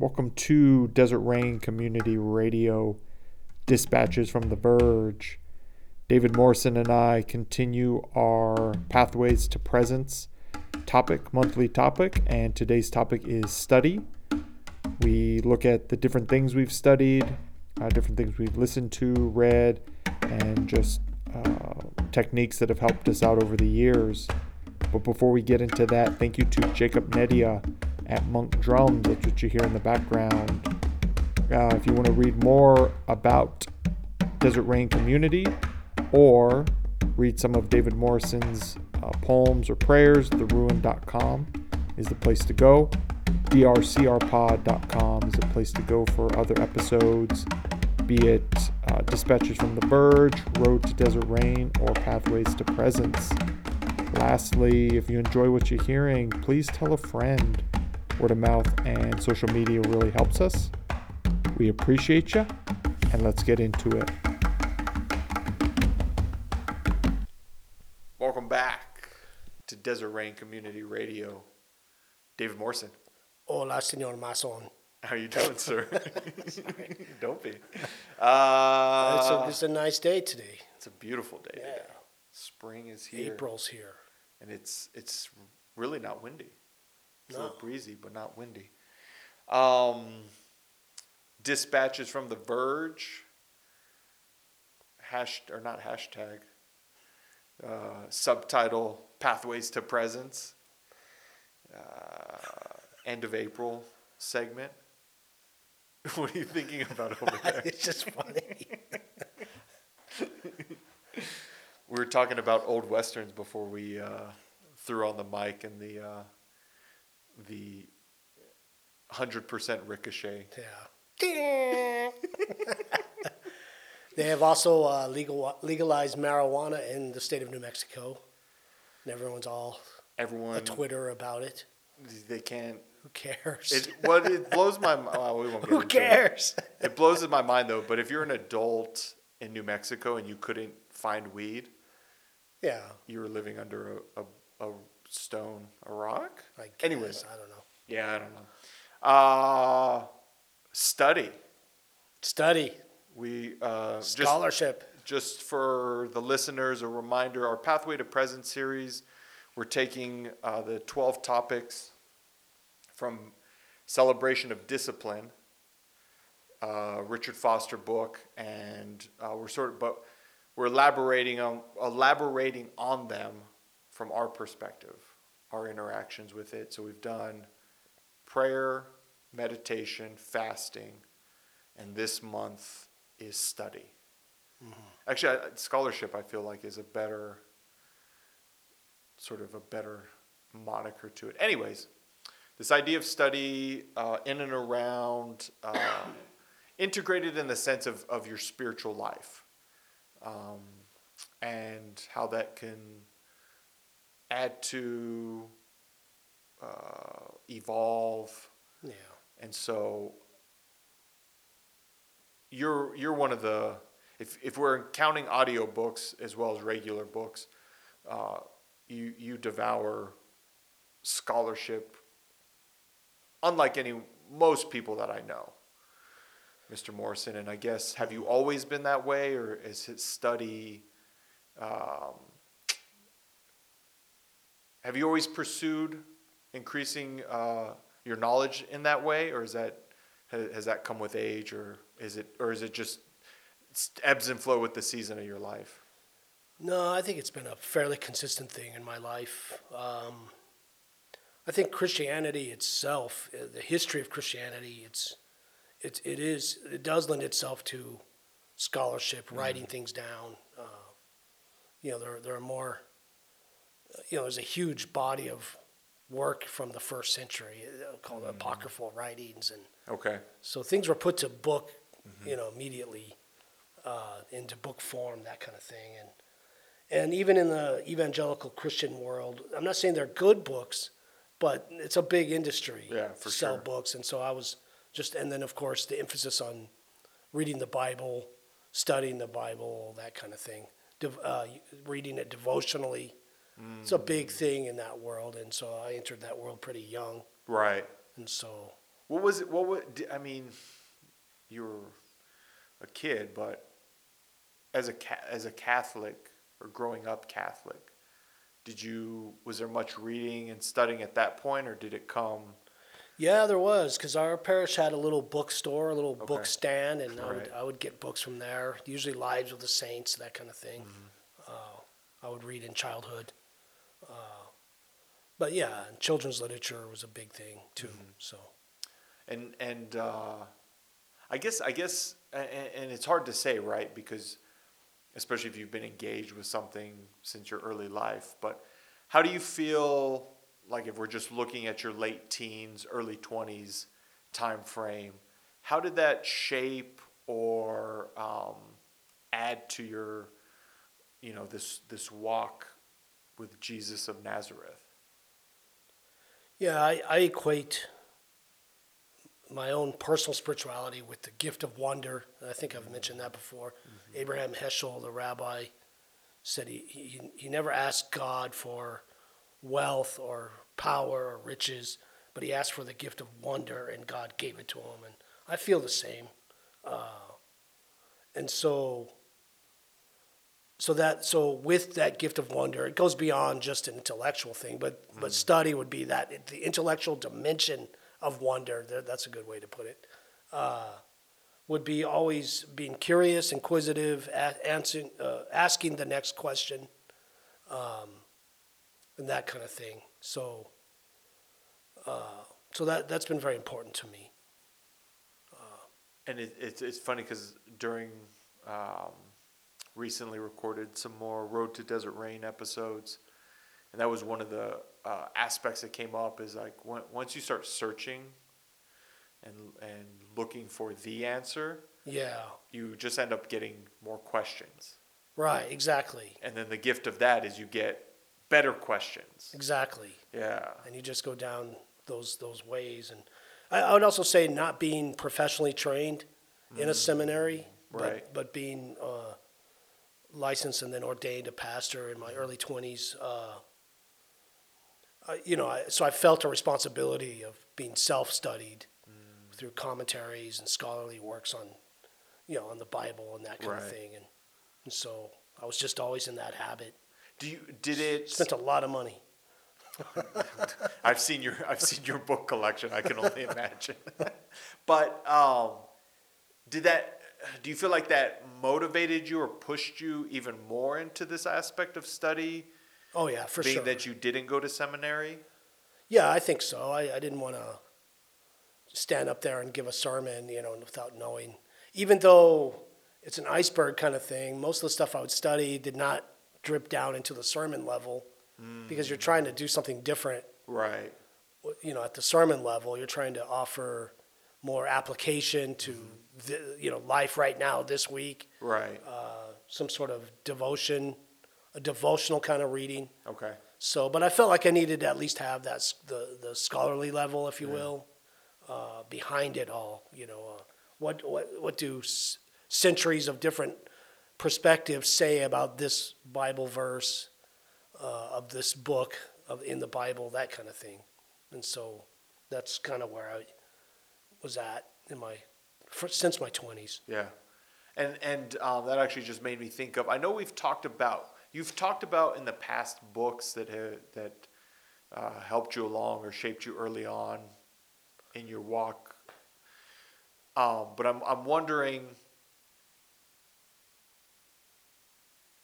Welcome to Desert Rain Community Radio Dispatches from the Verge. David Morrison and I continue our Pathways to Presence topic, monthly topic, and today's topic is study. We look at the different things we've studied, uh, different things we've listened to, read, and just uh, techniques that have helped us out over the years. But before we get into that, thank you to Jacob Nedia at Monk Drum. That's what you hear in the background. Uh, if you want to read more about Desert Rain Community or read some of David Morrison's uh, poems or prayers, theruin.com is the place to go. drcrpod.com is a place to go for other episodes, be it uh, Dispatches from the Verge, Road to Desert Rain, or Pathways to Presence. Lastly, if you enjoy what you're hearing, please tell a friend. Word of mouth and social media really helps us. We appreciate you, and let's get into it. Welcome back to Desert Rain Community Radio. David Morrison. Hola, señor Mason. How you doing, sir? Don't be. Uh, it's, a, it's a nice day today. It's a beautiful day Yeah. today. Spring is here. April's here. and it's it's really not windy. It's a little breezy, but not windy. Um, dispatches from the Verge. Hash or not hashtag. Uh, subtitle: Pathways to Presence. Uh, end of April segment. what are you thinking about over there? it's just funny. We were talking about old westerns before we uh, threw on the mic and the uh, the hundred percent ricochet. yeah. they have also uh, legal legalized marijuana in the state of New Mexico, and everyone's all Everyone, a Twitter about it. they can't. Who cares? It what it blows my mind. Well, we Who into it. cares? It blows my mind though. But if you're an adult in New Mexico and you couldn't find weed, yeah. you were living under a, a, a stone, a rock. I guess, Anyways, I don't know. yeah, I don't know. Uh, study. Study We uh, scholarship. just for the listeners, a reminder our Pathway to Presence series, we're taking uh, the 12 topics from Celebration of Discipline, uh, Richard Foster book, and uh, we're sort of, but we're elaborating on, elaborating on them from our perspective, our interactions with it. So we've done prayer, meditation, fasting, and this month is study. Actually, I- scholarship I feel like is a better, sort of a better moniker to it. Anyways, this idea of study uh, in and around, uh, integrated in the sense of, of your spiritual life, um, and how that can add to, uh, evolve, Yeah. and so you're you're one of the if if we're counting audiobooks as well as regular books, uh, you you devour scholarship unlike any most people that I know. Mr. Morrison, and I guess have you always been that way, or is it study? Um, have you always pursued increasing uh, your knowledge in that way, or is that has, has that come with age, or is it or is it just ebbs and flow with the season of your life? No, I think it's been a fairly consistent thing in my life. Um, I think Christianity itself, uh, the history of Christianity, it's it, it is it does lend itself to scholarship, writing things down. Uh, you know, there there are more. You know, there's a huge body of work from the first century uh, called apocryphal writings, and Okay. so things were put to book, you know, immediately uh, into book form, that kind of thing. And and even in the evangelical Christian world, I'm not saying they're good books, but it's a big industry. Yeah, for to sell sure. books, and so I was just, and then of course the emphasis on reading the Bible, studying the Bible, that kind of thing, Dev- uh, reading it devotionally. It's a big thing in that world, and so I entered that world pretty young Right. and so What was it? What would I mean? You were a kid, but as a as a Catholic or growing up Catholic, did you was there much reading and studying at that point, or did it come? Yeah, there was because our parish had a little bookstore, a little book stand, and I would I would get books from there. Usually Lives of the Saints, that kind of thing. Mm-hmm. Uh, I would read in childhood. But yeah, children's literature was a big thing too. Mm-hmm. So and and uh, I guess I guess and, and it's hard to say, right? Because especially if you've been engaged with something since your early life, but how do you feel like if we're just looking at your late teens, early twenties time frame? How did that shape or um, add to your, you know, this this walk with Jesus of Nazareth? Yeah, I, I equate my own personal spirituality with the gift of wonder. I think I've mentioned that before. Abraham Heschel, the rabbi, said he, he, he never asked God for wealth or power or riches, but he asked for the gift of wonder, and God gave it to him. And I feel the same. Uh, and so, so that so with that gift of wonder, it goes beyond just an intellectual thing, but but study would be that the intellectual dimension of wonder. That's a good way to put it. Uh, would be always being curious, inquisitive, answering, uh, asking the next question, um, and that kind of thing. So, uh, so that that's been very important to me. And it, it's it's funny because during um, recently recorded some more Road to Desert Rain episodes, and that was one of the uh, aspects that came up is like when, once you start searching and and looking for the answer, Yeah, you just end up getting more questions, right, exactly, and then the gift of that is you get better questions. exactly. Yeah, and you just go down those those ways. And I, I would also say not being professionally trained in a seminary, Mm. Right. but but being uh, licensed and then ordained a pastor in my early twenties. Uh, I- you know, I, so I felt a responsibility of being self-studied Mm. through commentaries and scholarly works on, you know, on the Bible and that kind Right. of thing. And, and so I was just always in that habit. do you did it? Spent a lot of money. I've seen your I've seen your book collection. I can only imagine. but um, did that? Do you feel like that motivated you or pushed you even more into this aspect of study, Oh yeah, for being sure. that you didn't go to seminary? Yeah, I think so. I, I didn't want to stand up there and give a sermon, you know, without knowing. Even though it's an iceberg kind of thing, most of the stuff I would study did not drip down into the sermon level because you're trying to do something different. Right. You know, at the sermon level, you're trying to offer more application to the, you know life right now this week, Right. uh, some sort of devotion, a devotional kind of reading. okay. So, but I felt like I needed to at least have that the the scholarly level, if you will, uh, behind it all. You know, uh, what what what do s- centuries of different perspectives say about this Bible verse uh, of this book of in the Bible, that kind of thing, and so that's kind of where I was at in my for, since my twenties. Yeah, and and um, that actually just made me think of. I know we've talked about you've talked about in the past books that ha- that uh, helped you along or shaped you early on in your walk. Um, but I'm I'm wondering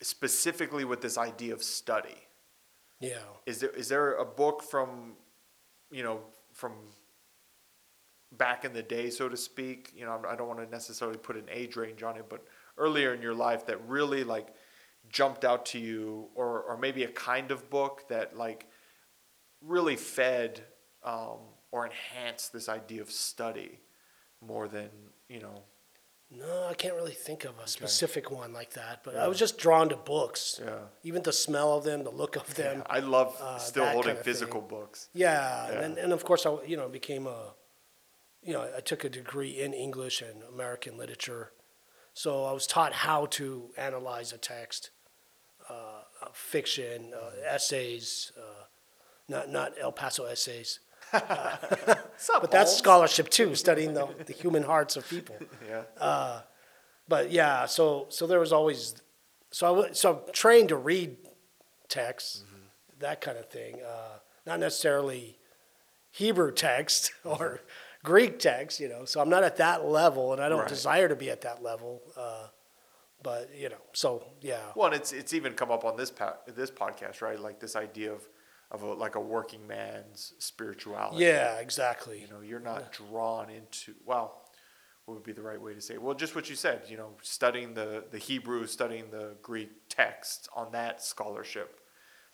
specifically with this idea of study. Yeah. Is there is there a book from you know from back in the day, so to speak? You know, I don't want to necessarily put an age range on it, but earlier in your life that really like jumped out to you, or or maybe a kind of book that like really fed um, or enhanced this idea of study more than you know. No, I can't really think of a specific one like that, but I was just drawn to books. Yeah. Even the smell of them, the look of them. I love uh, still holding kind of thing. physical books. Yeah, And, and of course I, you know, became a, you know, I took a degree in English and American literature, so I was taught how to analyze a text, uh, uh, fiction, uh, essays, uh, not not El Paso essays, but that's scholarship too, studying the, the human hearts of people. Yeah. But yeah, so so there was always, so I wa- so I'm trained to read text, that kind of thing. Uh, not necessarily Hebrew text or Greek text, you know. So I'm not at that level, and I don't Right. desire to be at that level. Uh, but you know, so yeah, Well, and it's it's even come up on this pa- this podcast, right? Like this idea of of a, like a working man's spirituality. yeah, exactly. You know, you're not drawn into well, what would be the right way to say? It? Well, just what you said. You know, studying the the Hebrew, studying the Greek texts on that scholarship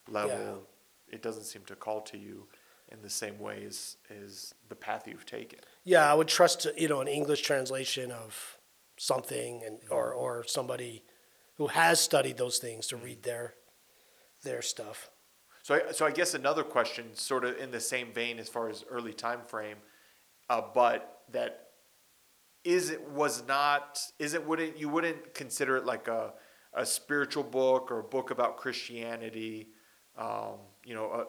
level, it doesn't seem to call to you in the same way as as the path you've taken. Yeah, I would trust you know an English translation of something, and or or somebody who has studied those things to read their their stuff. So, I, so I guess another question, sort of in the same vein as far as early time frame, uh, but that is it was not is it wouldn't you wouldn't consider it like a a spiritual book or a book about Christianity, um, you know, a,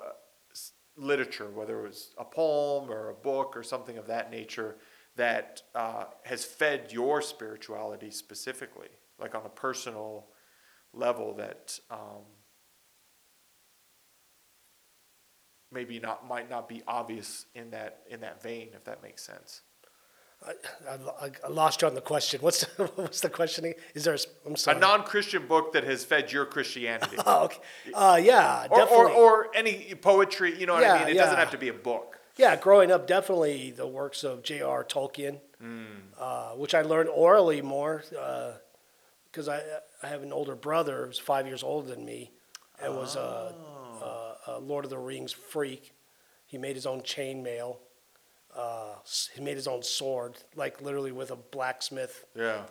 literature, whether it was a poem or a book or something of that nature that uh, has fed your spirituality specifically, like on a personal level that. Um, maybe not might not be obvious in that in that vein if that makes sense I, I, I lost you on the question. What's the, what's the question? Is there? A, I'm sorry. a non-christian book that has fed your christianity oh, okay. Uh, yeah, or, definitely. or, or any poetry you know what i mean it doesn't have to be a book Yeah, growing up, definitely the works of J.R. Tolkien, hmm. uh, which I learned orally more uh, because I I have an older brother who's five years older than me, and was a, a, a Lord of the Rings freak. He made his own chainmail. Uh, he made his own sword, like literally with a blacksmith. yeah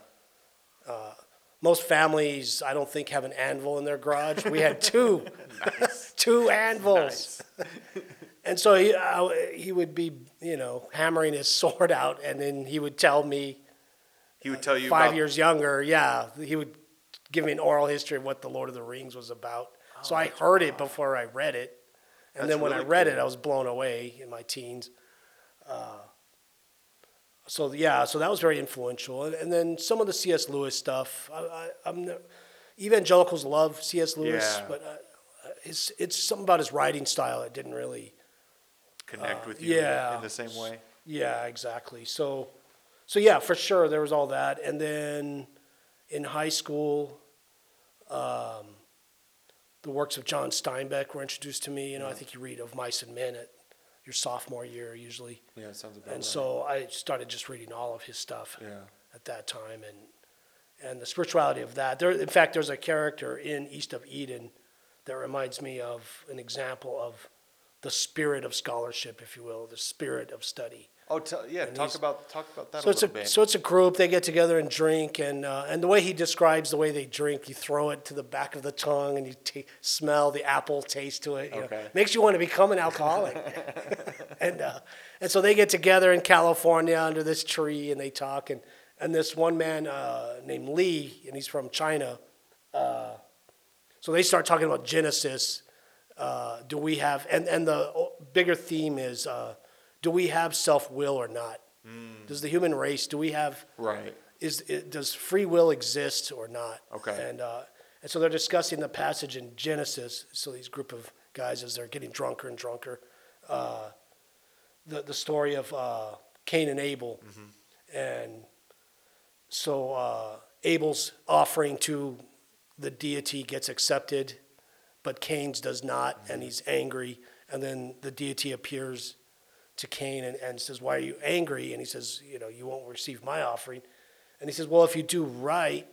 Most families, I don't think, have an anvil in their garage. We had two, two anvils. And so he, uh, he would be, you know, hammering his sword out, and then he would tell me, he would tell you five about, years younger, yeah, he would give me an oral history of what the Lord of the Rings was about. so I heard it before I read it, and That's then when I read cool. it, I was blown away in my teens. Uh, so yeah, so that was very influential, and, and then some of the C.S. Lewis stuff. I, I, I'm no- evangelicals love C.S. Lewis, Yeah. but uh, it's it's something about his writing style that didn't really. connect with you in- uh, yeah. in the same way Yeah, exactly. So, so yeah, for sure there was all that, and then in high school, um, the works of John Steinbeck were introduced to me. You know, I think you read of Mice and Men at your sophomore year usually, yeah it sounds about and right. so I started just reading all of his stuff yeah at that time, and and the spirituality of that. There, in fact, there's a character in East of Eden that reminds me of an example of the spirit of scholarship, if you will, the spirit of study. Oh tell, yeah talk about talk about that So a it's a bit so it's a group. They get together and drink, and uh, and the way he describes the way they drink, you throw it to the back of the tongue, and you ta smell the apple taste to it. You know. Okay. makes you want to become an alcoholic. and uh, and so they get together in California under this tree, and they talk, and and this one man uh, named Lee, and he's from China. Uh, so they start talking about Genesis. Uh, do we have and and the bigger theme is uh, do we have self will or not? Does the human race do we have right is it, does free will exist or not? Okay. And uh, and so they're discussing the passage in Genesis. So these group of guys, as they're getting drunker and drunker, uh, the the story of uh, Cain and Abel, and so uh, Abel's offering to the deity gets accepted, but Cain's does not, and he's angry. And then the deity appears to Cain and, and says, Why are you angry? And he says, You know, you won't receive my offering. And he says, Well, if you do right,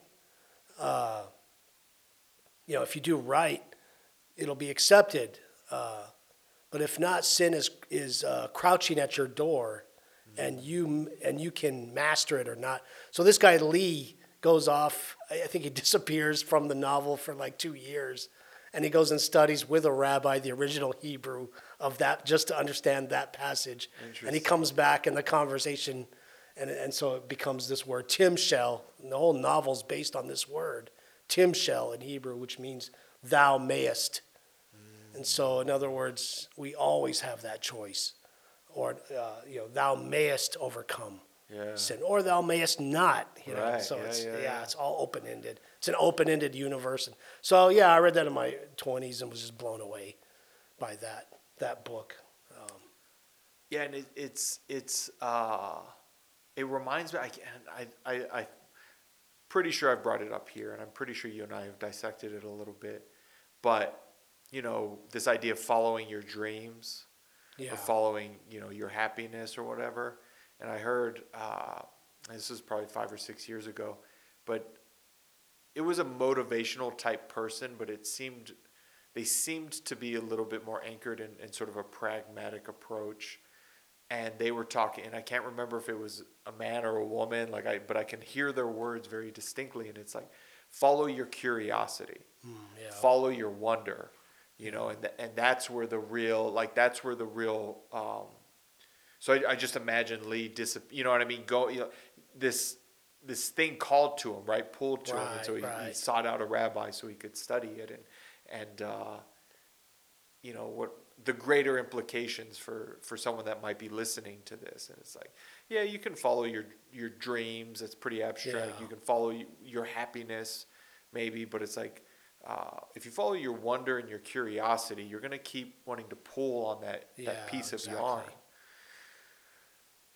uh, you know, if you do right, it'll be accepted. Uh, but if not, sin is is uh, crouching at your door, and you and you can master it or not. So this guy Lee goes off. I think he disappears from the novel for like two years, and he goes and studies with a rabbi the original Hebrew of that just to understand that passage. And he comes back, and the conversation, and and so it becomes this word Timshel. And the whole novel's based on this word Timshel in Hebrew, which means thou mayest. And so, in other words, we always have that choice. or uh, you know, thou mayest overcome Yeah. sin, or thou mayest not. You know, Right, so yeah, it's yeah, yeah, yeah. it's all open ended. It's an open ended universe, and so yeah, I read that in my twenties and was just blown away by that that book. Um, Yeah, and it, it's it's uh, it reminds me. I and I I I pretty sure I've brought it up here, and I'm pretty sure you and I have dissected it a little bit. But you know, this idea of following your dreams, yeah, or following you know your happiness or whatever. And I heard uh, this was probably five or six years ago, but it was a motivational type person, but it seemed they seemed to be a little bit more anchored in, in sort of a pragmatic approach. And they were talking, and I can't remember if it was a man or a woman, like I, but I can hear their words very distinctly, and it's like, follow your curiosity. Mm, yeah, follow your wonder you know and, th- and that's where the real like that's where the real um so i, I just imagine lee dis you know what i mean? Go you know this this thing called to him right? Pulled to him and so he, Right, he sought out a rabbi so he could study it and and uh you know what the greater implications for for someone that might be listening to this. And it's like yeah you can follow your your dreams. It's pretty abstract. Yeah. you can follow your happiness maybe but it's like uh, if you follow your wonder and your curiosity you're going to keep wanting to pull on that Yeah, that piece of exactly. yarn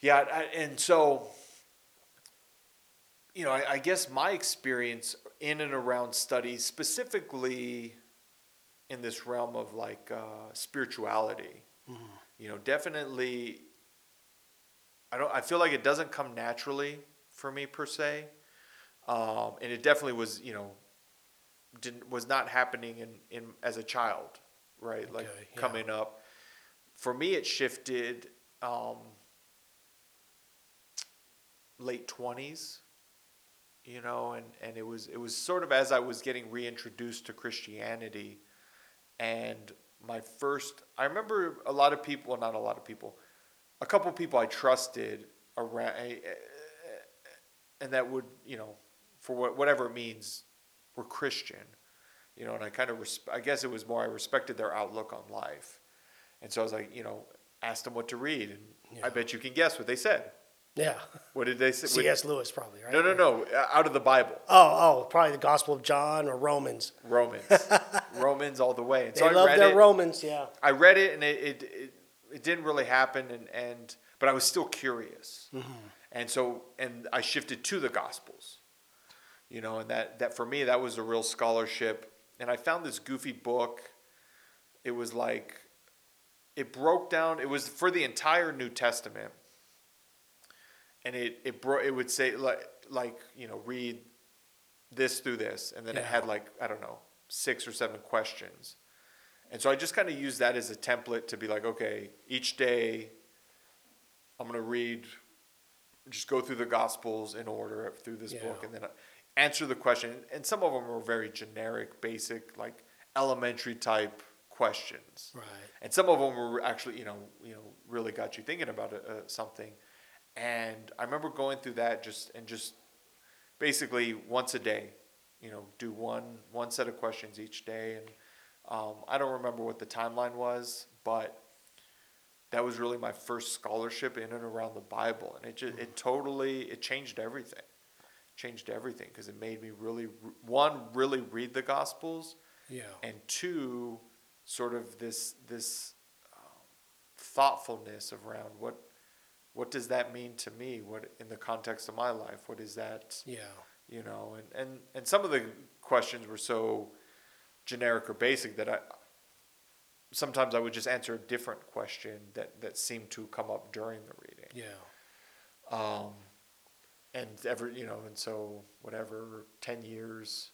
yeah I, and so you know I, I guess my experience in and around studies specifically in this realm of like uh, spirituality you know definitely i don't i feel like it doesn't come naturally for me per se um, and it definitely was you know didn't was not happening in, in as a child right like yeah. coming up for me it shifted um, late 20s you know and, and it was it was sort of as i was getting reintroduced to christianity. And my first i remember a lot of people well, not a lot of people a couple people i trusted around eh, eh, and that would you know for what, whatever it means were christian you know and i kind of res- i guess it was more i respected their outlook on life. And so i was like you know asked them what to read and i bet you can guess what they said yeah. what did they say C.S. Lewis probably right. no no no uh, out of the bible Oh, oh, probably the Gospel of John or Romans. romans romans all the way and so They i love their it Romans, yeah. I read it and it, it, it, it didn't really happen and, and but I was still curious. And so and I shifted to the gospels. You know, and that, that for me that was a real scholarship. And I found this goofy book. It was like it broke down it was for the entire New Testament. And it it bro- it would say like like, you know, read this through this and then it had like I don't know, six or seven questions. And so I just kind of used that as a template to be like, okay, each day I'm going to read, just go through the Gospels in order through this book and then answer the question. And some of them were very generic, basic, like elementary type questions. Right. And some of them were actually, you know, you know, really got you thinking about uh, something. And I remember going through that just and just basically once a day, you know, do one one set of questions each day. And um, I don't remember what the timeline was, but that was really my first scholarship in and around the Bible, and it just it totally it changed everything, changed everything because it made me really one really read the Gospels, Yeah. and two sort of this this um, thoughtfulness around what what does that mean to me what in the context of my life what is that Yeah. you know and and and some of the questions were so generic or basic that i sometimes i would just answer a different question that that seemed to come up during the reading Yeah. um and ever you know and so whatever 10 years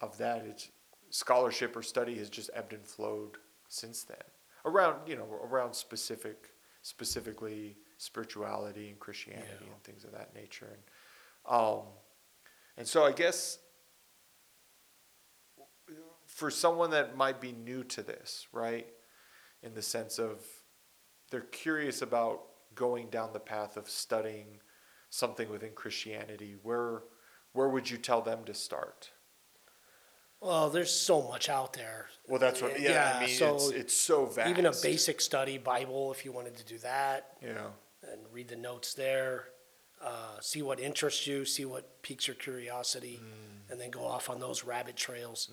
of that it's scholarship or study has just ebbed and flowed since then around you know around specific specifically spirituality and christianity Yeah. and things of that nature and um and so i guess for someone that might be new to this right in the sense of they're curious about going down the path of studying something within Christianity, where where would you tell them to start? Well, there's so much out there. Well, that's what. Yeah, Yeah, I mean, so it's it's so vast. Even a basic study Bible, if you wanted to do that, Yeah. And read the notes there, uh, see what interests you, see what piques your curiosity, and then go off on those rabbit trails.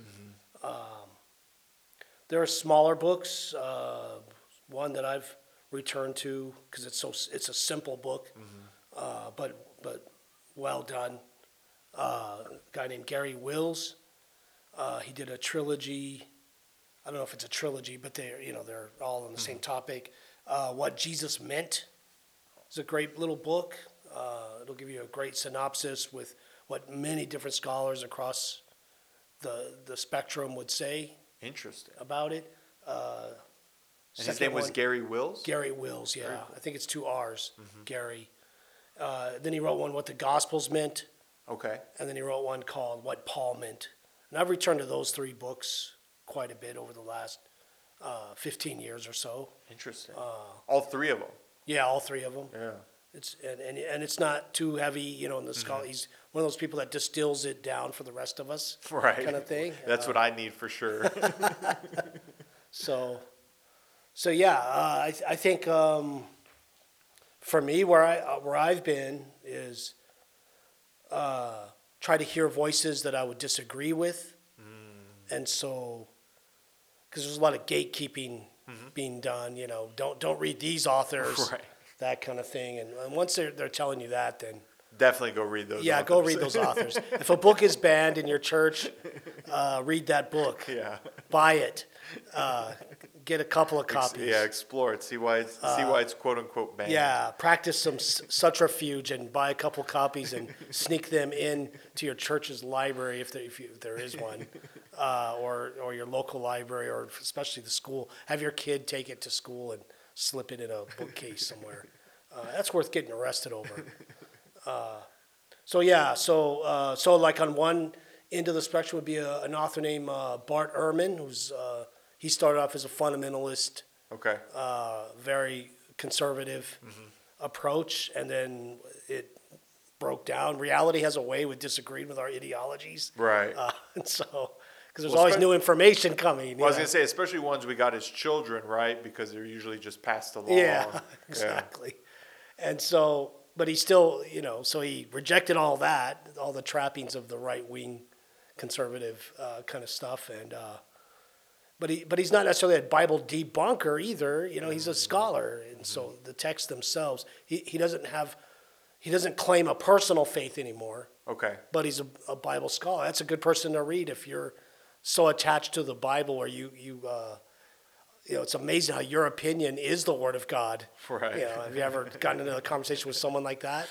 Um, there are smaller books. Uh, one that I've returned to because it's so it's a simple book, uh, but but well done. Uh, a guy named Garry Wills. Uh, he did a trilogy. I don't know if it's a trilogy, but they're you know they're all on the same topic. Uh, what Jesus meant it's a great little book. Uh, it'll give you a great synopsis with what many different scholars across the the spectrum would say Interesting. about it. Uh, And his second name was one- Garry Wills. Garry Wills. Yeah, I think it's two R's. Mm-hmm. Garry. Uh, then he wrote one what the Gospels meant, Okay. and then he wrote one called what Paul meant. And I've returned to those three books quite a bit over the last uh, 15 years or so. Interesting. Uh, All three of them. Yeah, all three of them. Yeah. It's and, and, and it's not too heavy, you know. In the skull, Mm-hmm. he's one of those people that distills it down for the rest of us, Right. kind of thing. That's Uh, what I need for sure. So, so yeah, uh, I I think um, for me, where I uh, where I've been is uh, try to hear voices that I would disagree with, and so because there's a lot of gatekeeping being done. You know, don't don't read these authors, Right. that kind of thing. And, and once they're they're telling you that, then Definitely go read those. yeah, go authors. read those authors. if a book is banned in your church, uh, read that book. yeah. Buy it. Uh, get a couple of Ex- copies. Yeah, explore it. See why it's see why it's quote unquote banned. Yeah, practice some s- subterfuge and buy a couple copies and sneak them in to your church's library if there, if, you, if there is one, uh, or or your local library, or especially the school. Have your kid take it to school and slip it in a bookcase somewhere. Uh, that's worth getting arrested over. Uh, so yeah, so uh, so like on one end of the spectrum would be a, an author named uh, Bart Ehrman, who's uh, he started off as a fundamentalist Okay. uh, very conservative approach, and then it broke down. Reality has a way with disagreeing with our ideologies, Right. uh, and so because there's Well, always new information coming. Well, I was gonna say, especially ones we got as children, right? Because they're usually just passed along. Yeah, exactly. And so, but he still, you know, so he rejected all that, all the trappings of the right wing conservative uh, kind of stuff, and uh, but he, but he's not necessarily a Bible debunker either. You know, he's a scholar, and so the texts themselves, he, he doesn't have, he doesn't claim a personal faith anymore, Okay. but he's a, a Bible scholar. That's a good person to read if you're so attached to the Bible, where you you. Uh, you know, it's amazing how your opinion is the word of God. Right. You know, have you ever gotten into a conversation with someone like that?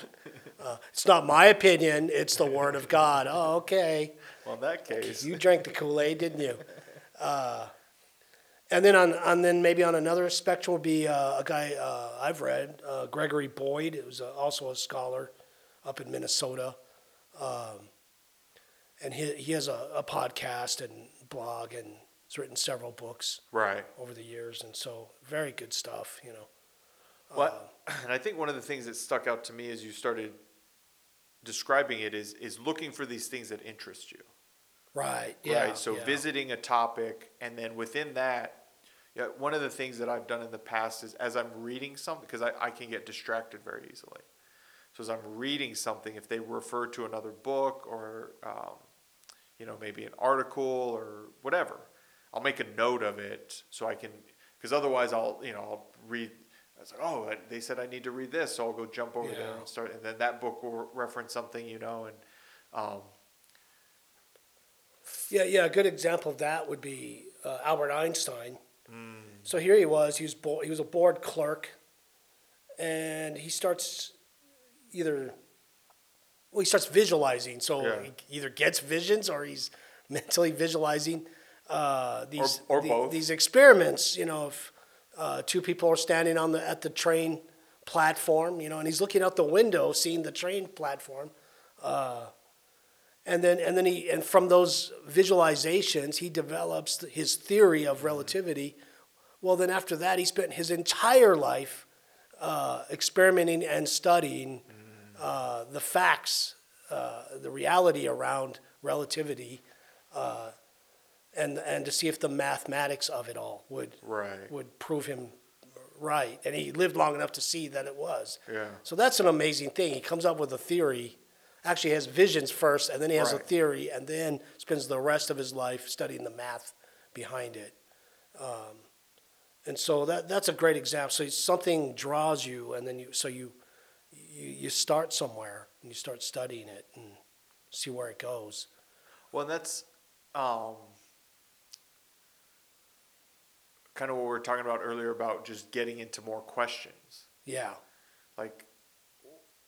Uh, it's not my opinion; it's the word of God. Oh, okay. Well, in that case, You drank the Kool Aid, didn't you? Uh, and then on, on then maybe on another spectrum would be uh, a guy uh, I've read, uh, Gregory Boyd, who's also a scholar up in Minnesota, um, and he he has a, a podcast and blog and has written several books right. over the years, and so very good stuff, you know. What? and I think one of the things that stuck out to me as you started describing it is is looking for these things that interest you. Right. Yeah. right. So yeah. visiting a topic, and then within that, yeah, one of the things that I've done in the past is as I'm reading something, because I, I can get distracted very easily. So as I'm reading something, if they refer to another book or, um, you know, maybe an article or whatever, I'll make a note of it so I can, because otherwise I'll, you know, I'll read. I was like, oh, they said I need to read this, so I'll go jump over there and start, and then that book will reference something, you know, and um, Yeah, yeah. A good example of that would be uh, Albert Einstein. Hmm. So here he was. He was bo- he was a board clerk, and he starts either well, he starts visualizing. So Yeah. he either gets visions or he's mentally visualizing uh, these or the- both. these experiments. You know, if uh, two people are standing on the at the train platform, you know, and he's looking out the window, seeing the train platform. Uh, and then and then he and from those visualizations he develops his theory of relativity well then after that he spent his entire life uh, experimenting and studying uh, the facts uh, the reality around relativity uh, and and to see if the mathematics of it all would Right. would prove him right. And he lived long enough to see that it was. Yeah. So that's an amazing thing. He comes up with a theory, actually has visions first, and then he has a theory, and then spends the rest of his life studying the math behind it. Um, and so that that's a great example. So something draws you, and then you so you you, you start somewhere and you start studying it and see where it goes. Well, that's um, kind of what we were talking about earlier about just getting into more questions. Yeah. Like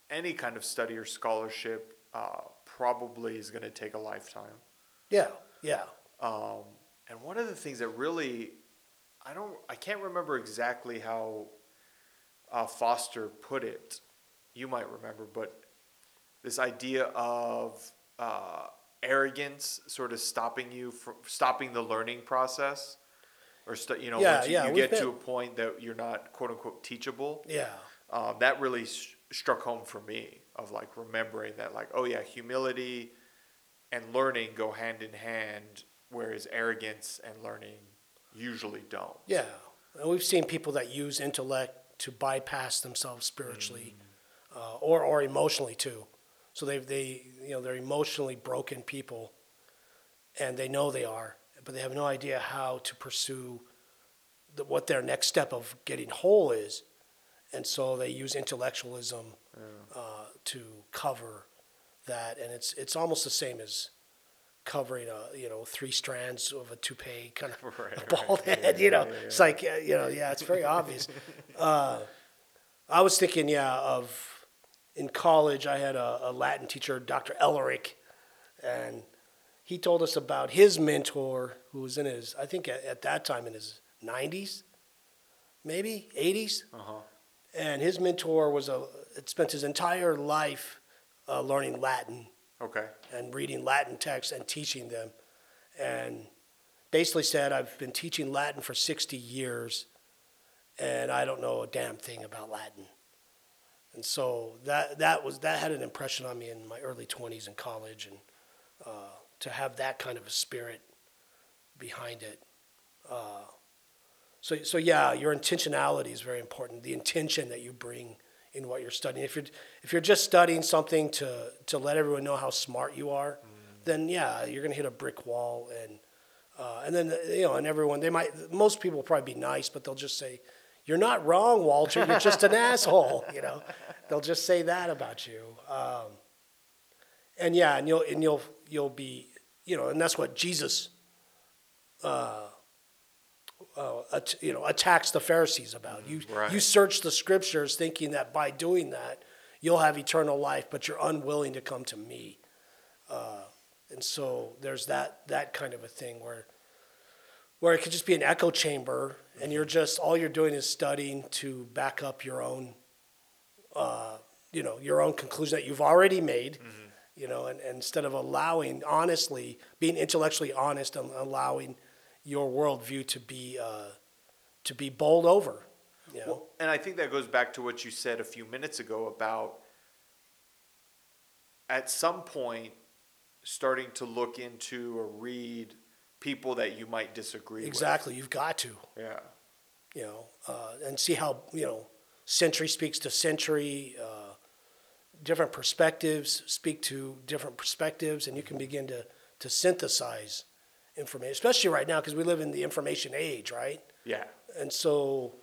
any kind of study or scholarship uh, probably is going to take a lifetime. Yeah. Yeah. Um, and one of the things that really, I don't, I can't remember exactly how uh, Foster put it. You might remember, but this idea of uh, arrogance sort of stopping you from stopping the learning process, or st- you know, Yeah, you, yeah, you get to a point that you're not quote unquote teachable. Yeah. Um, that really sh- struck home for me of like remembering that like oh yeah humility and learning go hand in hand whereas arrogance and learning usually don't Yeah, and we've seen people that use intellect to bypass themselves spiritually, uh, or or emotionally too. So they they you know they're emotionally broken people, and they know they are, but they have no idea how to pursue the, what their next step of getting whole is, and so they use intellectualism uh, to cover that, and it's it's almost the same as covering a you know three strands of a toupee kind of Right, a right. bald Yeah, head. yeah, you know, yeah, yeah. it's like uh, you know, yeah, it's very obvious. Uh, I was thinking, yeah, of in college I had a, a Latin teacher, Dr. Ellerick, and he told us about his mentor who was in his, I think at, at that time in his 90s, maybe 80s. uh-huh And his mentor was a, had spent his entire life uh, learning Latin okay and reading Latin texts and teaching them. And basically said, I've been teaching Latin for 60 years and I don't know a damn thing about Latin. And so that, that, was, that had an impression on me in my early 20s in college. And uh, to have that kind of a spirit behind it. Uh, so, so yeah, your intentionality is very important. The intention that you bring in what you're studying. If you're if you're just studying something to to let everyone know how smart you are, then yeah, you're gonna hit a brick wall. And uh, and then you know, and everyone they might most people will probably be nice, but they'll just say, "You're not wrong, Walter. You're just an asshole." You know, they'll just say that about you. Um, and yeah, and you'll and you'll you'll be you know, and that's what Jesus uh, at, you know, attacks the Pharisees about. You, Right. you search the scriptures thinking that by doing that, you'll have eternal life, but you're unwilling to come to me. Uh, and so there's that, that kind of a thing where, where it could just be an echo chamber and you're just, all you're doing is studying to back up your own, uh, you know, your own conclusion that you've already made. You know, and, and instead of allowing, honestly, being intellectually honest and allowing your worldview to be uh, to be bowled over. You know? Well, and I think that goes back to what you said a few minutes ago about at some point starting to look into or read people that you might disagree with. exactly, you've got to. Yeah. you know, uh, and see how you know century speaks to century. Uh, different perspectives speak to different perspectives, and you can begin to to synthesize information, especially right now because we live in the information age, right? Yeah. and so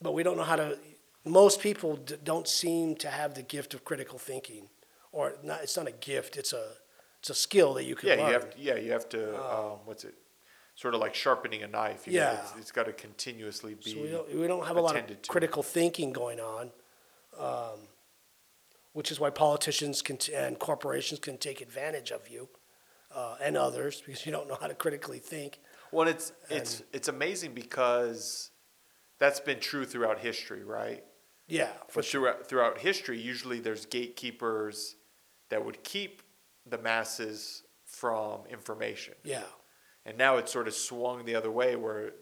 but we don't know how to most people d- don't seem to have the gift of critical thinking or not it's not a gift it's a it's a skill that you can Yeah, learn you have to, yeah, you have to um, what's it? Sort of like sharpening a knife. You know, Yeah. it's, it's got to continuously be so we don't, we don't have a lot of attended to. critical thinking going on um, which is why politicians can t- and corporations can take advantage of you uh, and others because you don't know how to critically think Well, it's it's it's amazing because that's been true throughout history, right? yeah for But throughout throughout history, usually there's gatekeepers that would keep the masses from information. yeah And now it's sort of swung the other way where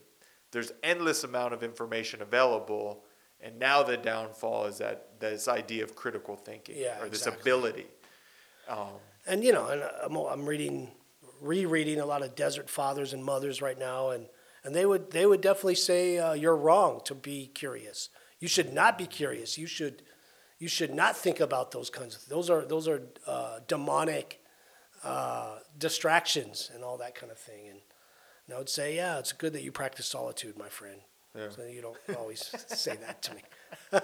there's endless amount of information available and now the downfall is that this idea of critical thinking Yeah, or this exactly. ability. Um, and you know, and I'm, I'm reading rereading a lot of desert fathers and mothers right now, and and they would they would definitely say uh, you're wrong to be curious. You should not be curious. You should you should not think about those kinds of those are those are uh, demonic uh, distractions and all that kind of thing. And, and I would say, yeah, it's good that you practice solitude, my friend. Yeah. So you don't always say that to me.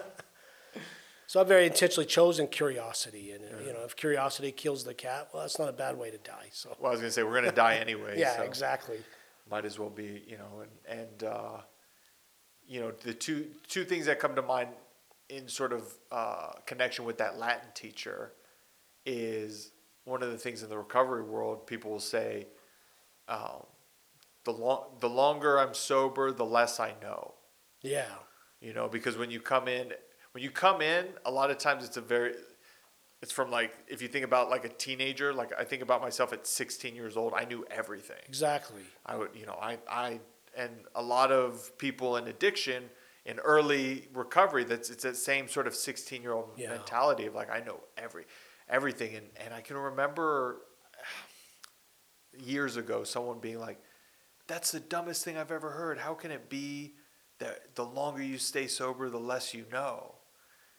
so I've very intentionally chosen curiosity, and uh, you know, if curiosity kills the cat, well, that's not a bad way to die. So Well, I was gonna say we're gonna die anyway. yeah, so exactly. Might as well be, you know, and and uh, you know the two two things that come to mind in sort of uh, connection with that Latin teacher is one of the things in the recovery world people will say, um, the long the longer I'm sober, the less I know. Yeah, you know because when you come in when you come in a lot of times it's a very it's from like if you think about like a teenager like i think about myself at 16 years old i knew everything exactly. i would you know i i and a lot of people in addiction in early recovery that's it's that same sort of 16 year old Yeah. mentality of like i know every everything and and i can remember years ago someone being like that's the dumbest thing i've ever heard. How can it be that the longer you stay sober the less you know?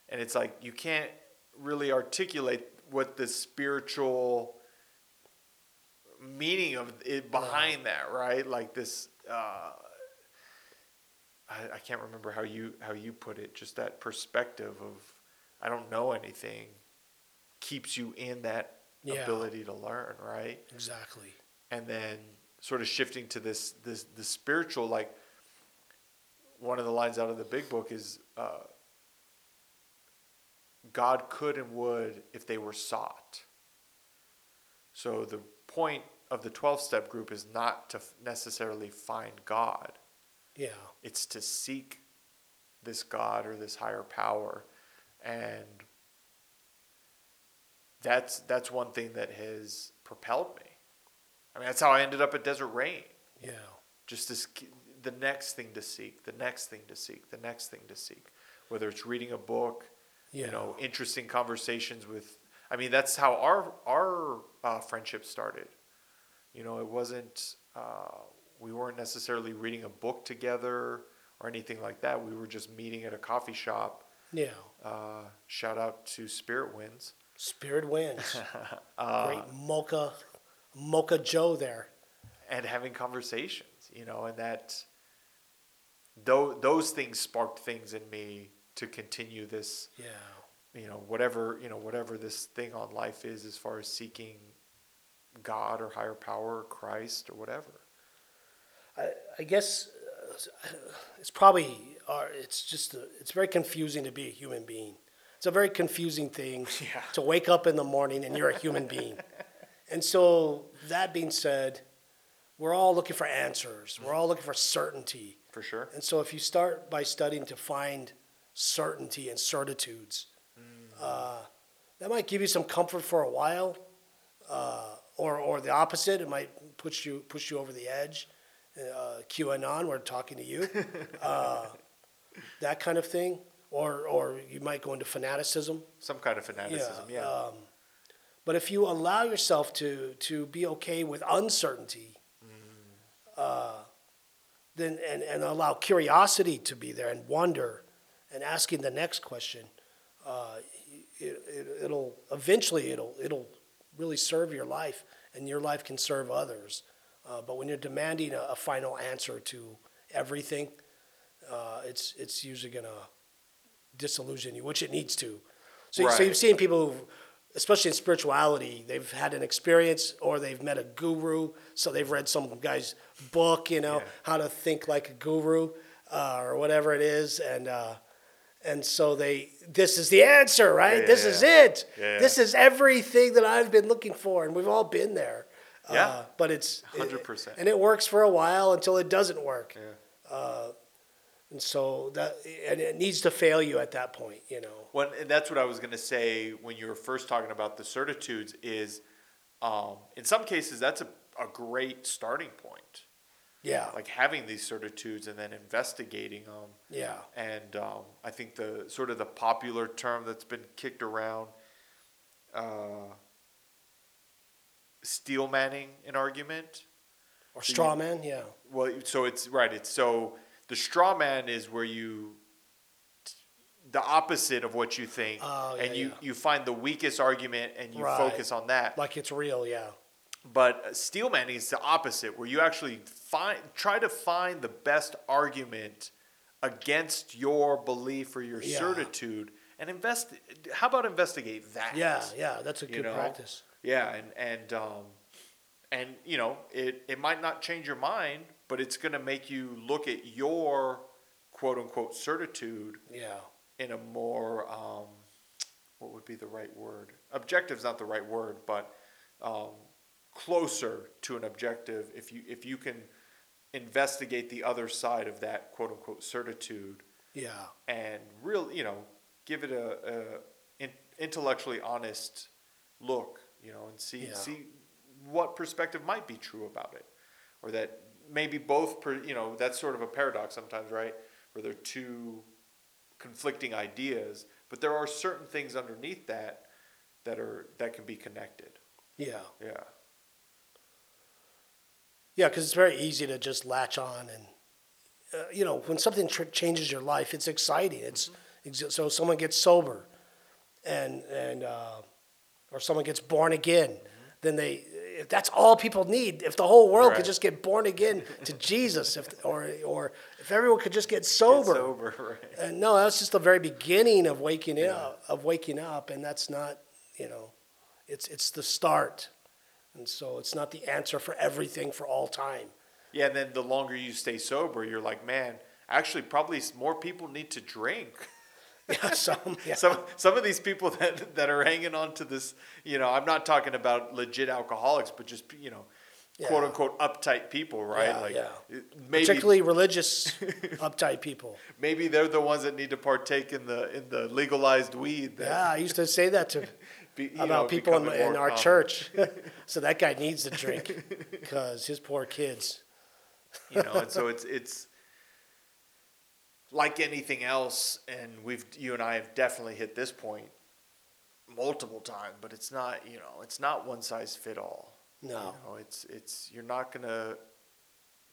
And it's like you can't really articulate what the spiritual meaning of it behind that right? Like this uh I, I can't remember how you how you put it just that perspective of i don't know anything keeps you in that Yeah. ability to learn right Exactly. and then sort of shifting to this this the spiritual like one of the lines out of the big book is uh, god could and would if they were sought so the point of the 12 step group is not to necessarily find god Yeah. it's to seek this God or this higher power, and that's that's one thing that has propelled me. I mean, that's how I ended up at Desert Rain. Yeah. Just this, the next thing to seek, the next thing to seek, the next thing to seek. Whether it's reading a book, Yeah. you know, interesting conversations with. I mean, that's how our our uh, friendship started. You know, it wasn't. Uh, we weren't necessarily reading a book together or anything like that. We were just meeting at a coffee shop. Yeah. Uh, shout out to Spirit Winds. Spirit wins. Uh, Great mocha, mocha Joe there. and having conversations, you know, and that those those things sparked things in me to continue this, Yeah. you know, whatever you know, whatever this thing on life is, as far as seeking God or higher power, or Christ or whatever. I, I guess uh, it's probably uh, it's just a, it's very confusing to be a human being. It's a very confusing thing Yeah. to wake up in the morning and you're a human being. And so that being said, we're all looking for answers. We're all looking for certainty. For sure. And so if you start by studying to find certainty and certitudes, uh, that might give you some comfort for a while, uh, or or the opposite. It might push you push you over the edge. Uh, QAnon, we're talking to you, uh, that kind of thing, or or you might go into fanaticism. Some kind of fanaticism, yeah. Um, but if you allow yourself to to be okay with uncertainty, uh, then and, and allow curiosity to be there and wonder, and asking the next question, uh, it, it, it'll eventually it'll it'll really serve your life, and your life can serve others. Uh, but when you're demanding a, a final answer to everything, uh, it's it's usually gonna disillusion you, which it needs to. So, so you've seen people, who, especially in spirituality, they've had an experience or they've met a guru. So they've read some guy's book, you know, Yeah. how to think like a guru uh, or whatever it is, and uh, and so they this is the answer, right? yeah, this yeah. is it. Yeah, yeah. This is everything that I've been looking for, and we've all been there. Yeah. Uh, but it's 100%. and it works for a while until it doesn't work. Yeah. Uh, and so that and it needs to fail you at that point, you know. When, and that's what I was going to say when you were first talking about the certitudes is um, in some cases that's a, a great starting point Yeah. like having these certitudes and then investigating them yeah. and um, i think the sort of the popular term that's been kicked around uh, steel manning an argument. Or straw man, yeah. Well, so it's right. It's so the straw man is where you the opposite of what you think, Oh, and you yeah. you find the weakest argument and you Right. focus on that. Like it's real, yeah. But steel manning is the opposite, where you actually find try to find the best argument against your belief or your Yeah. certitude, and invest. How about investigate that? Yeah, yeah, that's a you good know? practice. Yeah, and and um, and you know, it it might not change your mind, but it's going to make you look at your quote unquote certitude Yeah. in a more um, what would be the right word? Objective's not the right word, but um, closer to an objective if you if you can investigate the other side of that quote unquote certitude Yeah. and real you know give it a, a in, intellectually honest look you know and see Yeah. see what perspective might be true about it or that maybe both per, you know that's sort of a paradox sometimes right where there are two conflicting ideas but there are certain things underneath that that are that can be connected Yeah. yeah Yeah, because it's very easy to just latch on, and uh, you know, when something tr- changes your life, it's exciting. It's Mm-hmm. ex- so someone gets sober, and and uh, or someone gets born again, then they. If that's all people need, if the whole world Right. could just get born again to Jesus, if or or if everyone could just get sober, Get sober right and no, that's just the very beginning of waking up, of waking up, and that's not, you know, it's it's the start, and so it's not the answer for everything for all time. yeah and then the longer you stay sober you're like man actually probably more people need to drink Yeah, some, yeah. some some of these people that that are hanging on to this, you know, I'm not talking about legit alcoholics, but just you know, quote unquote uptight people, right? Yeah, like yeah. maybe particularly religious, uptight people. maybe they're the ones that need to partake in the in the legalized weed. That Yeah, I used to say that to be, about know, people in, in our church. so that guy needs to drink because his poor kids. you know, and so it's it's like anything else, and we've you and I have definitely hit this point multiple times, but it's not you know it's not one size fit all. No. you know, it's it's you're not gonna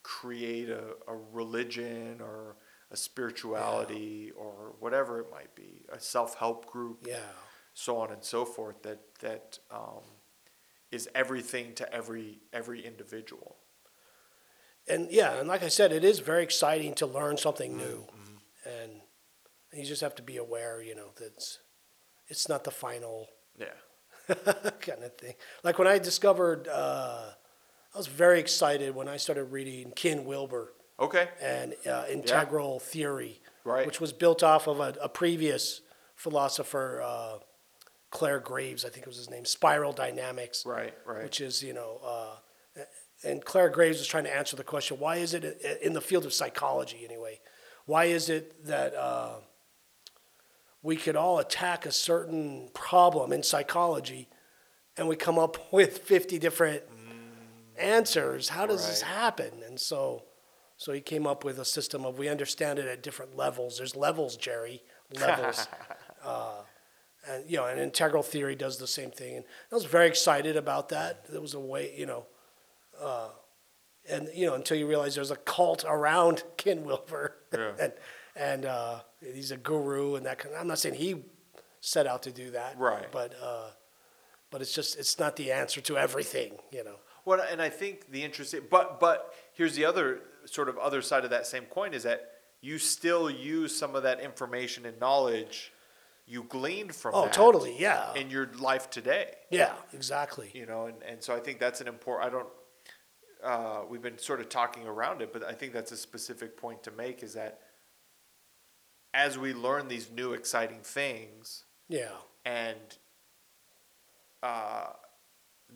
create a, a religion or a spirituality or whatever it might be, a self help group, Yeah, so on and so forth. That that um, is everything to every every individual. and yeah, and like I said, it is very exciting to learn something new, Mm-hmm. And you just have to be aware, you know, that it's, not the final Yeah. kind of thing. Like when I discovered, uh, I was very excited when I started reading Ken Wilber Okay. and uh, Integral Theory, Right. which was built off of a, a previous philosopher, uh, Clare Graves, I think was his name, Spiral Dynamics, Right. Right. which is you know. Uh, and Clare Graves was trying to answer the question: Why is it in the field of psychology anyway? Why is it that uh, we could all attack a certain problem in psychology, and we come up with fifty different answers? How does this happen? And so, so he came up with a system of we understand it at different levels. There's levels, Jerry, levels. Uh, and you know, and integral theory does the same thing. And I was very excited about that. There was a way, you know, uh, and you know, until you realize there's a cult around Ken Wilber, Yeah. and and uh, he's a guru and that kind. I'm not saying he set out to do that, Right. But uh, but it's just it's not the answer to everything, you know. Well, and I think the interesting, but but here's the other sort of other side of that same coin is that you still use some of that information and knowledge you gleaned from Oh, totally, yeah, in your life today. yeah, exactly. You know, and, and so I think that's an important. I don't. Uh, we've been sort of talking around it, but I think that's a specific point to make. Is that as we learn these new exciting things, Yeah, and uh,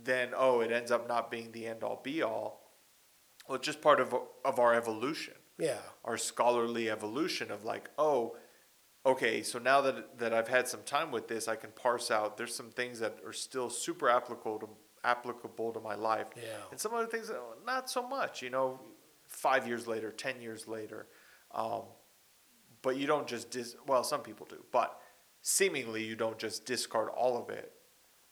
then oh, it ends up not being the end all be all. Well, it's just part of of our evolution, yeah, our scholarly evolution of like, oh, okay, so now that that I've had some time with this, I can parse out. There's some things that are still super applicable to applicable to my life, Yeah. and some other things oh, not so much. You know, five years later, ten years later, um, but you don't just dis. Well, some people do, but seemingly you don't just discard all of it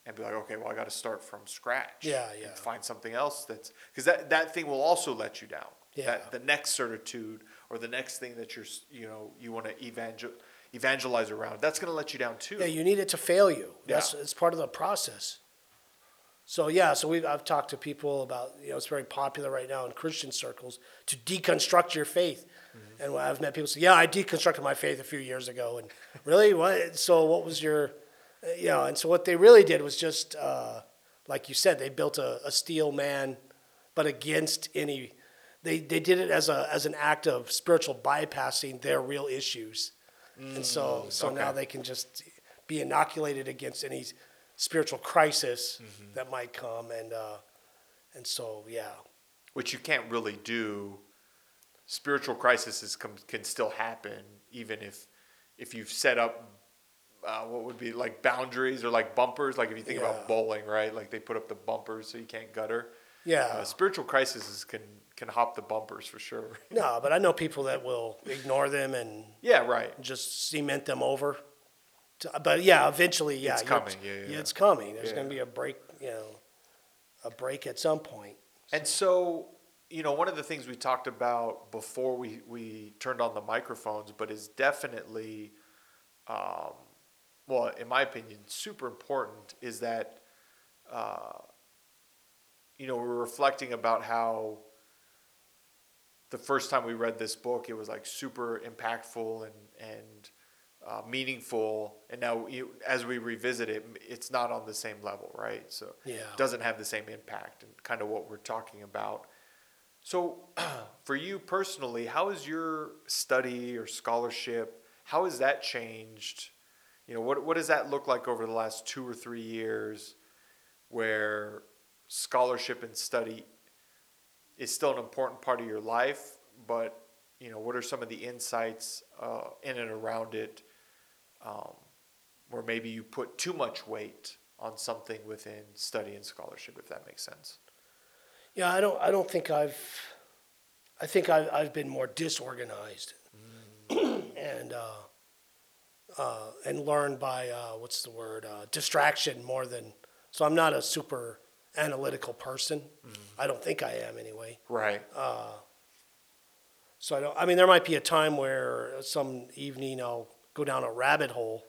and be like, okay, well, I got to start from scratch. Yeah, and yeah. find something else that's because that that thing will also let you down. Yeah. That the next certitude or the next thing that you're you know you want to evangel evangelize around, that's going to let you down too. Yeah, you need it to fail you. That's Yeah. it's part of the process. So yeah, so we I've talked to people about you know it's very popular right now in Christian circles to deconstruct your faith, Mm-hmm. and I've met people say, yeah, I deconstructed my faith a few years ago, and really what? So what was your, you know, and so what they really did was just uh, like you said, they built a, a steel man, but against any. They, they did it as a as an act of spiritual bypassing their real issues, and so so now Mm, they can just be inoculated against any spiritual crisis Mm-hmm. that might come, and uh, and so yeah, which you can't really do. Spiritual crises can, can still happen, even if if you've set up uh, what would be like boundaries or like bumpers. Like if you think Yeah. about bowling, right? Like they put up the bumpers so you can't gutter. yeah. Uh, spiritual crises can can hop the bumpers for sure. no, but I know people that will ignore them and yeah, right. just cement them over. To- But yeah, eventually, yeah, It's coming, yeah, yeah, yeah. it's coming. There's Yeah. going to be a break, you know, a break at some point. And so, you know, one of the things we talked about before we, we turned on the microphones, but is definitely, um, well, in my opinion, super important is that, uh, you know, we're reflecting about how the first time we read this book, it was like super impactful and, and uh, meaningful. And now, you, as we revisit it, it's not on the same level, right? So, Yeah. doesn't have the same impact and kind of what we're talking about. So, for you personally, how has your study or scholarship, how has that changed? You know, what, what does that look like over the last two or three years where scholarship and study is still an important part of your life, but, you know, what are some of the insights uh, in and around it um, where maybe you put too much weight on something within study and scholarship, if that makes sense. Yeah, I don't. I don't think I've. I think I've, I've been more disorganized, and uh, uh, and learned by uh, what's the word uh, distraction more than. So I'm not a super analytical person. I don't think I am anyway. Right. So I don't. I mean, there might be a time where some evening I'll go down a rabbit hole.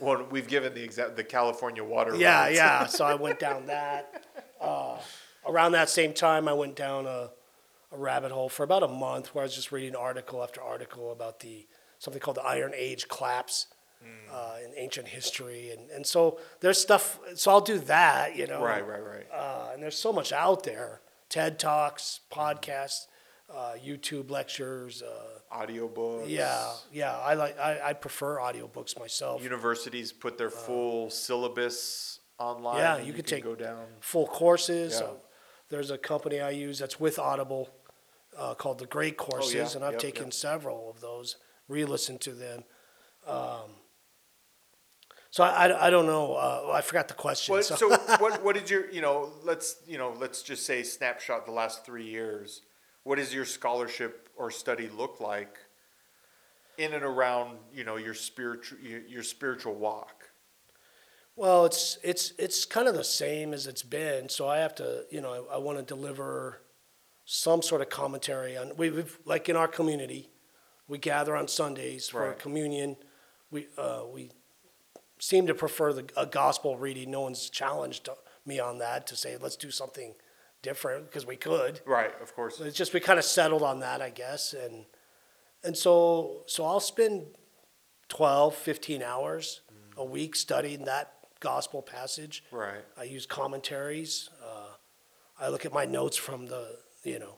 well, we've given the exa- the California water. Yeah, rights. yeah. So I went down that. Uh, around that same time, I went down a, a rabbit hole for about a month where I was just reading article after article about the something called the Iron Age collapse uh, in ancient history, and and so there's stuff. So I'll do that, you know. Right, right, right. Uh, and there's so much out there: TED talks, podcasts, uh, YouTube lectures. Uh, Audiobooks. yeah, yeah. I like. I, I prefer audiobooks myself. Universities put their full syllabus online. Uh, Yeah, and you could can take go down. full courses. Yeah. Uh, there's a company I use that's with Audible uh, called the Great Courses, Oh, yeah. and I've Yep, taken yep. several of those, re-listened to them. Um, so I, I, I don't know. Uh, I forgot the question. What, so, so what did your you know let's you know let's just say snapshot the last three years. What does your scholarship or study look like in and around you know your spiritual your, spiritual walk? well, it's it's it's kind of the same as it's been. So I have to, you know, I, I want to deliver some sort of commentary on. We, we've like in our community, we gather on Sundays for Right. communion. We uh, we seem to prefer the a gospel reading. No one's challenged me on that to say let's do something different because we could. Right, of course. It's just we kind of settled on that, I guess, and and so so I'll spend 12, 15 hours a week studying that gospel passage. Right. I use commentaries. Uh, I look at my notes from the you know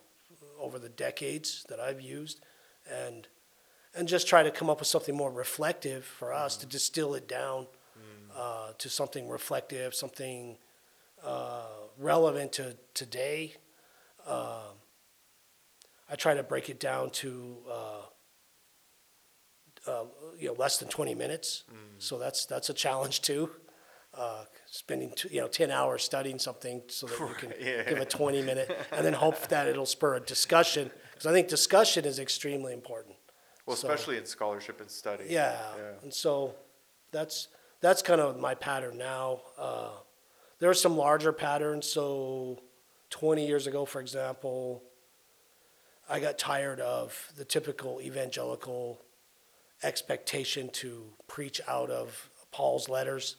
over the decades that I've used, and and just try to come up with something more reflective for us to distill it down uh, to something reflective, something uh, relevant to today. Um, I try to break it down to uh, uh, you know less than 20 minutes. So that's that's a challenge too. Uh, spending t- you know 10 hours studying something so that you can yeah. give a 20 minute and then hope that it'll spur a discussion because I think discussion is extremely important. Well, So- especially in scholarship and study. Yeah. Yeah. And so that's that's kind of my pattern now. There are some larger patterns. So, 20 years ago, for example, I got tired of the typical evangelical expectation to preach out of Paul's letters.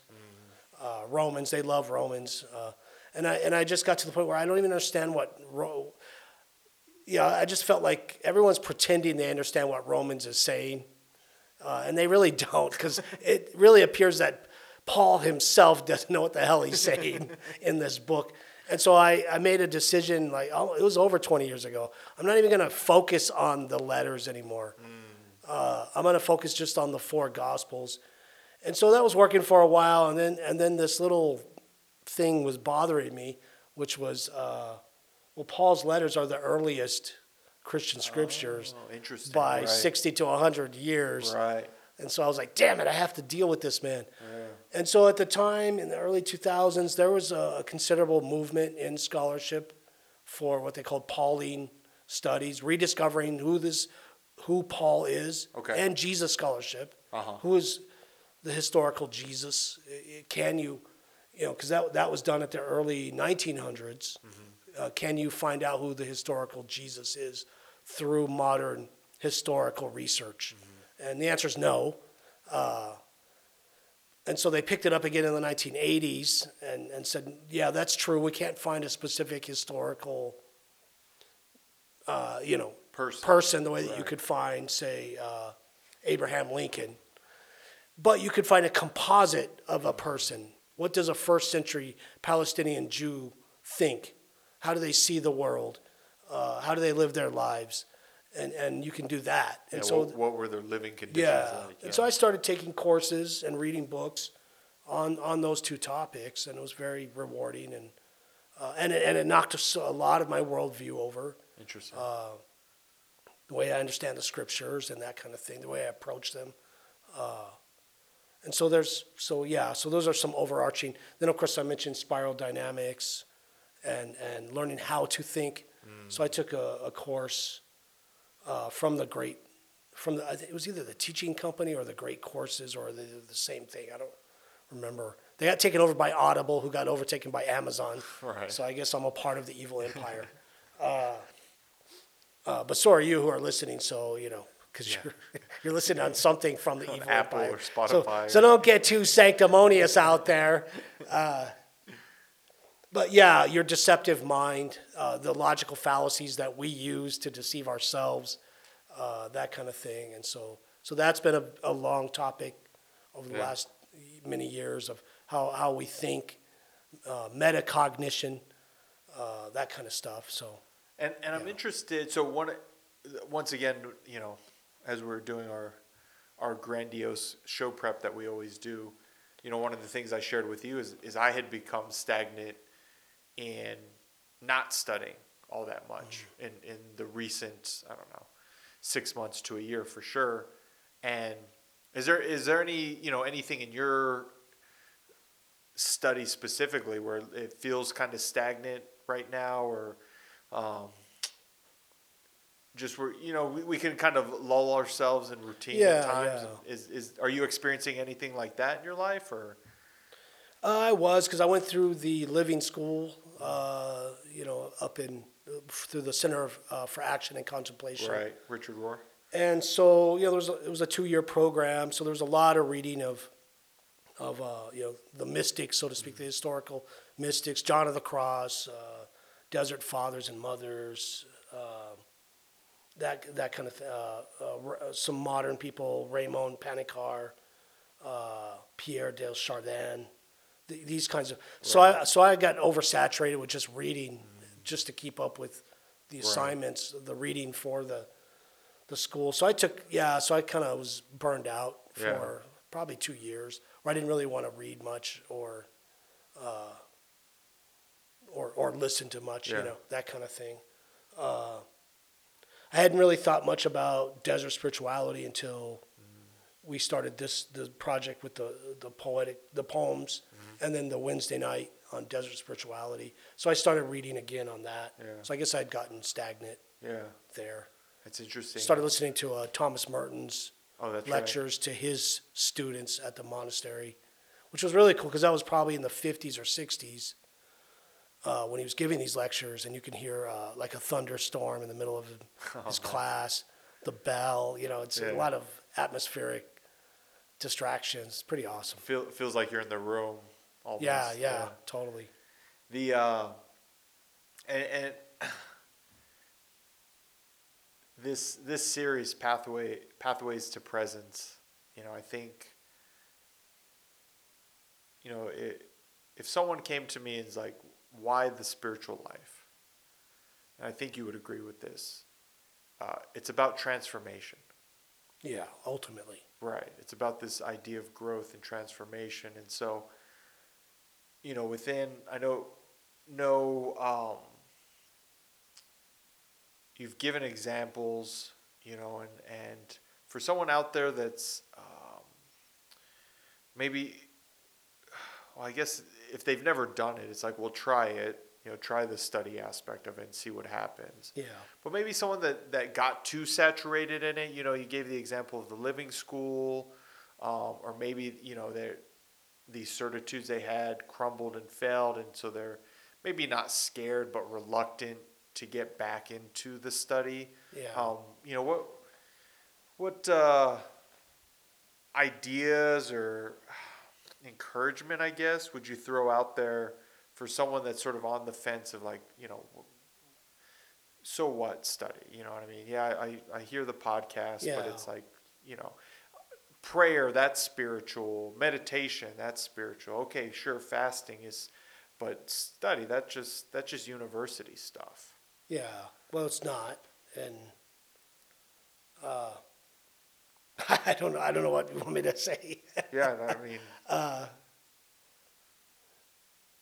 Uh, Romans, they love Romans, uh, and I and I just got to the point where I don't even understand what. Ro- yeah, I just felt like everyone's pretending they understand what Romans is saying, uh, and they really don't, because it really appears that Paul himself doesn't know what the hell he's saying in this book. And so I, I made a decision, like, oh, it was over 20 years ago. I'm not even going to focus on the letters anymore. Uh, I'm going to focus just on the four gospels. And so that was working for a while. And then, and then this little thing was bothering me, which was, uh, well, Paul's letters are the earliest Christian scriptures Oh, by right. 60 to 100 years. Right. And so I was like, damn it, I have to deal with this man. And so at the time, in the early 2000s, there was a, considerable movement in scholarship for what they called Pauline studies, rediscovering who this, who Paul is, Okay. and Jesus scholarship. Uh-huh. Who is the historical Jesus? Can you, you know, because that, that was done at the early 1900s. Uh, can you find out who the historical Jesus is through modern historical research? And the answer is no. Uh, and so they picked it up again in the 1980s and, and said, yeah, that's true. We can't find a specific historical, uh, you know, Person. person the way that you could find, say, uh, Abraham Lincoln. But you could find a composite of a person. What does a first century Palestinian Jew think? How do they see the world? Uh, how do they live their lives? And, and you can do that. And Yeah, so what, what were their living conditions yeah. like? And so I started taking courses and reading books on, on those two topics, and it was very rewarding. And, uh, and, it, and it knocked a lot of my worldview over Interesting. uh, the way I understand the scriptures and that kind of thing, the way I approach them. Uh, and so there's, so yeah, so those are some overarching. Then, of course, I mentioned spiral dynamics and, and learning how to think. So I took a, a course uh, from the great, from the, it was either the teaching company or the great courses or the, the same thing. I don't remember. They got taken over by Audible, who got overtaken by Amazon. Right. So I guess I'm a part of the evil empire. uh, uh, but so are you who are listening. So you know, because you're you're listening on something from the evil Apple empire. or Spotify So, or- don't get too sanctimonious out there. Uh, but yeah, your deceptive mind, uh, the logical fallacies that we use to deceive ourselves, uh, that kind of thing. And so, so that's been a, a long topic over the Yeah. last many years of how, how we think, uh, metacognition, uh, that kind of stuff. So, And and I'm interested. So one, once again, you know, as we're doing our our grandiose show prep that we always do, you know, one of the things I shared with you is is I had become stagnant in not studying all that much in in the recent I don't know six months to a year for sure. And is there is there any you know anything in your study specifically where it feels kind of stagnant right now or um, just where you know we, we can kind of lull ourselves in routine Yeah, at times yeah. is, is are you experiencing anything like that in your life or Uh, I was because I went through the living school, uh, you know, up in through the Center of, uh, for Action and Contemplation. right richard rohr And so, you know, there was a, it was a two year program, so there was a lot of reading of, of uh, you know, the mystics, so to speak, the historical mystics, John of the Cross, uh, Desert Fathers and Mothers, uh, that that kind of th- uh, uh, r- some modern people, Raymond Panikkar, uh, Pierre de Chardin, th- these kinds of. So I so I got oversaturated with just reading, just to keep up with the assignments, the reading for the the school. So I took, yeah, so I kind of was burned out for Yeah. probably two years where I didn't really want to read much or, uh, or, or listen to much, Yeah. you know, that kind of thing. Uh, I hadn't really thought much about desert spirituality until we started this the project with the the poetic the poems and then the Wednesday night on desert spirituality. So I started reading again on that. Yeah. So I guess I'd gotten stagnant yeah there that's interesting started listening to uh, Thomas Merton's oh that's right lectures to his students at the monastery, which was really cool because that was probably in the 50s or 60s uh, when he was giving these lectures, and you can hear uh, like a thunderstorm in the middle of his class, the bell. You know, it's a lot of atmospheric distractions. It's pretty awesome. Feel, feels like you're in the room. Almost. Yeah, yeah, totally. The uh, and, and this this series pathway pathways to presence. You know, I think. You know, it, if someone came to me and is like, "Why the spiritual life?" and I think you would agree with this. Uh, it's about transformation. Yeah, ultimately. Right. It's about this idea of growth and transformation. And so, you know, within, I know, no, um, you've given examples, you know, and, and for someone out there that's um, maybe, well, I guess if they've never done it, it's like, well, try it, you know, try the study aspect of it and see what happens. Yeah. But maybe someone that, that got too saturated in it, you know, you gave the example of the living school, um, or maybe, you know, they these certitudes they had crumbled and failed, and so they're maybe not scared but reluctant to get back into the study. Yeah. Um, you know, what what uh, ideas or encouragement, I guess, would you throw out there for someone that's sort of on the fence of like, you know, so what study? You know what I mean? Yeah, I, I hear the podcast, but it's like, you know, prayer, that's spiritual. Meditation, that's spiritual. Okay, sure, fasting is, but study, that just that's just university stuff. Yeah. Well, it's not, and uh, I don't know. I don't know what you want me to say. Yeah, I mean,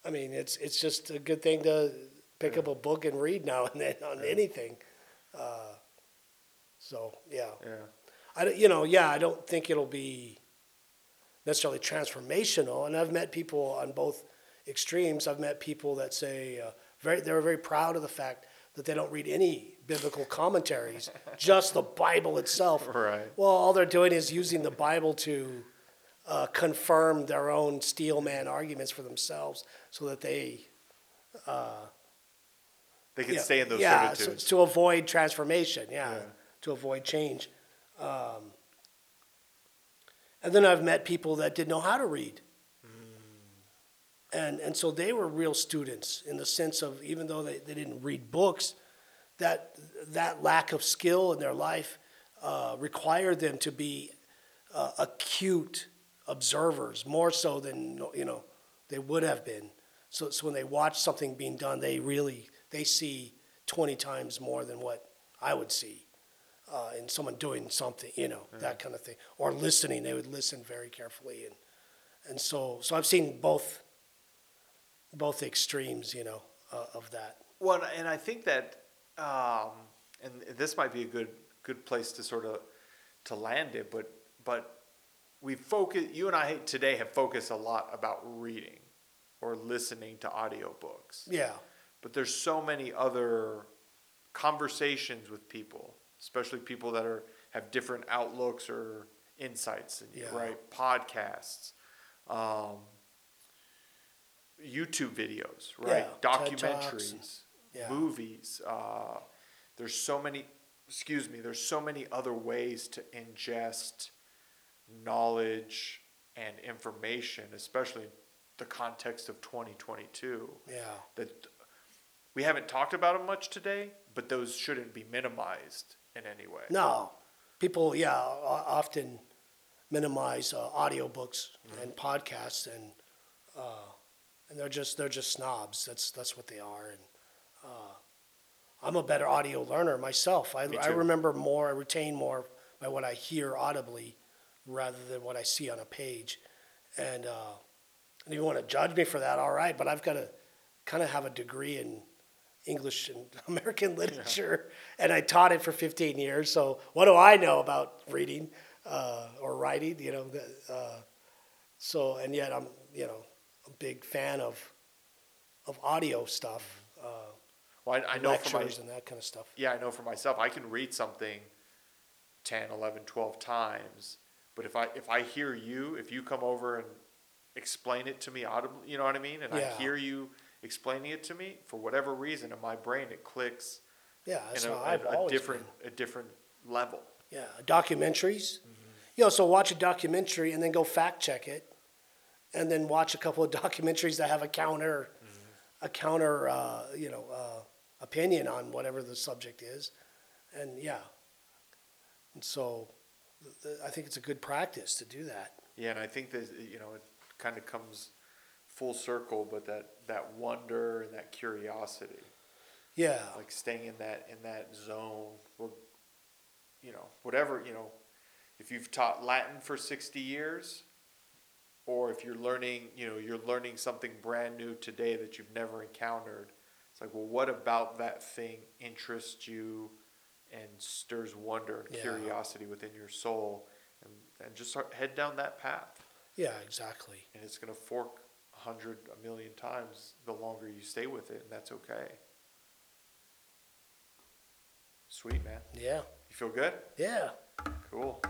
I mean, it's it's just a good thing to pick up a book and read now and then on anything. Uh, so yeah, yeah, I you know yeah I don't think it'll be necessarily transformational. And I've met people on both extremes. I've met people that say uh, very they're very proud of the fact that they don't read any biblical commentaries, just the Bible itself. Right. Well, all they're doing is using the Bible to uh, confirm their own steel man arguments for themselves, so that they they can yeah, stay in those yeah, so- to avoid transformation. Yeah, Yeah. to avoid change. Um, and then I've met people that didn't know how to read, and and so they were real students in the sense of even though they, they didn't read books, that that lack of skill in their life uh, required them to be uh, acute observers more so than you know they would have been. So, so when they watch something being done, they really they see twenty times more than what I would see uh, in someone doing something, you know, that kind of thing, or listening. They would listen very carefully, and and so so I've seen both both extremes, you know, uh, of that. Well, and- and I think that, um, and this might be a good good place to sort of to land it, but but we focus. You and I today have focused a lot about reading or listening to audiobooks. Yeah, but there's so many other conversations with people, especially people that are have different outlooks or insights, and Yeah. right? Podcasts, um, YouTube videos, right? Yeah, Documentaries, yeah. movies. Uh, there's so many. Excuse me. There's so many other ways to ingest knowledge and information, especially the context of 2022 yeah, that we haven't talked about them much today, but those shouldn't be minimized in any way. no, people, yeah, often minimize uh, audiobooks and podcasts, and uh, and they're just they're just snobs. That's that's what they are, and uh, I'm a better audio learner myself. I, I remember more, I retain more by what I hear audibly rather than what I see on a page, and uh, and if you want to judge me for that, all right, but I've got to kind of have a degree in English and American literature, and I taught it for 15 years. So what do I know about reading uh, or writing? You know, uh, so and yet I'm you know a big fan of of audio stuff, uh, Well, I, I know for my and that kind of stuff. yeah, I know for myself, I can read something 10, 11, 12 times, but if I if I hear you, if you come over and explain it to me audibly. You know what I mean? And Yeah. I hear you explaining it to me for whatever reason in my brain it clicks Yeah, that's in a, how a, a different been. a different level. Yeah, documentaries. You know, so watch a documentary and then go fact check it, and then watch a couple of documentaries that have a counter, a counter, uh, you know, uh, opinion on whatever the subject is, and yeah. And so, I think it's a good practice to do that. Yeah, and I think that you know it kind of comes full circle, but that that wonder and that curiosity, Yeah, like staying in that in that zone, or you know whatever you know, if you've taught Latin for sixty years, or if you're learning you know you're learning something brand new today that you've never encountered, it's like well, what about that thing interests you and stirs wonder and Yeah. curiosity within your soul, and and just start, head down that path yeah, exactly. and it's going to fork a hundred, a million times the longer you stay with it, and that's okay. Sweet man, Yeah, you feel good? yeah. Cool.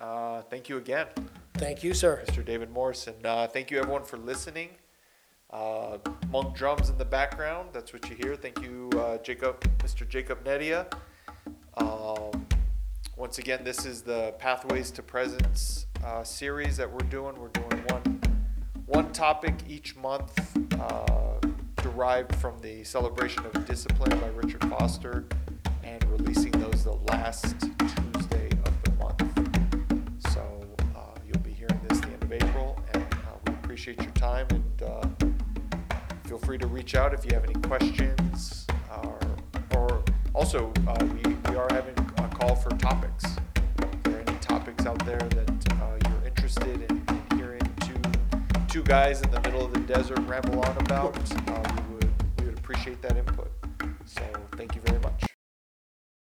Uh, thank you again, Thank you, sir. Mr. David Morrison. Uh, thank you everyone for listening. Uh, monk drums in the background. That's what you hear. Thank you, uh, Jacob, Mr. Jacob Nedia. Um, once again, this is the Pathways to Presence uh, series that we're doing. We're doing one one topic each month, uh, derived from the celebration of discipline by Richard Foster, and releasing those the last Tuesday of the month. So uh, you'll be hearing this the end of April, and uh, we appreciate your time. And uh, feel free to reach out if you have any questions, or, or also uh, we, we are having a call for topics. If there are any topics out there that uh, you're interested in, in hearing two two guys in the middle of the desert ramble on about, uh, we would we would appreciate that input. So thank you very